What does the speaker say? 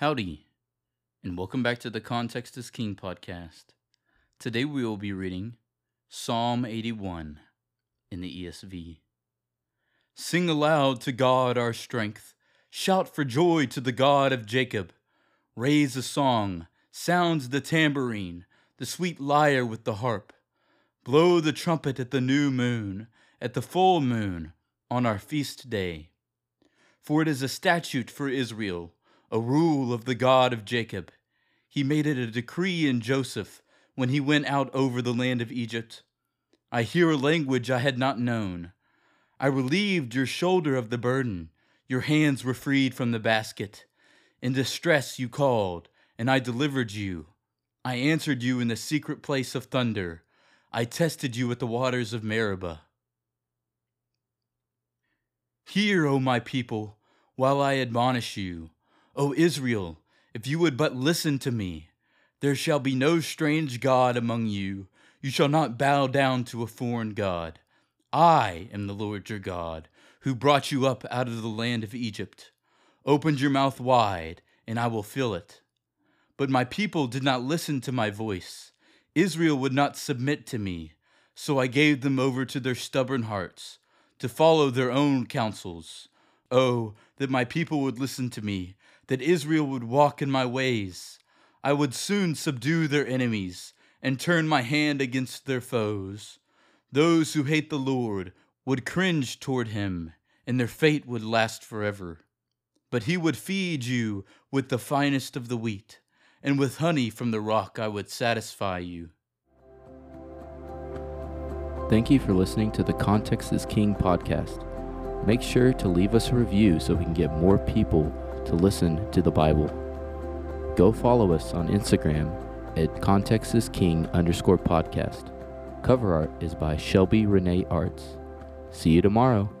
Howdy, and welcome back to the Context is King podcast. Today we will be reading Psalm 81 in the ESV. Sing aloud to God our strength, shout for joy to the God of Jacob. Raise a song, sounds the tambourine, the sweet lyre with the harp. Blow the trumpet at the new moon, at the full moon, on our feast day. For it is a statute for Israel a rule of the God of Jacob. He made it a decree in Joseph when he went out over the land of Egypt. I hear a language I had not known. I relieved your shoulder of the burden. Your hands were freed from the basket. In distress you called, and I delivered you. I answered you in the secret place of thunder. I tested you at the waters of Meribah. Hear, O my people, while I admonish you. O Israel, if you would but listen to me, there shall be no strange God among you. You shall not bow down to a foreign God. I am the Lord your God, who brought you up out of the land of Egypt. Opened your mouth wide, and I will fill it. But my people did not listen to my voice. Israel would not submit to me. So I gave them over to their stubborn hearts, to follow their own counsels. Oh, that my people would listen to me that Israel would walk in my ways. I would soon subdue their enemies and turn my hand against their foes. Those who hate the Lord would cringe toward him, and their fate would last forever. But he would feed you with the finest of the wheat, and with honey from the rock I would satisfy you. Thank you for listening to the Context is King podcast. Make sure to leave us a review so we can get more people to listen to the Bible. Go follow us on Instagram at Context underscore podcast. Cover art is by Shelby Renee Arts. See you tomorrow.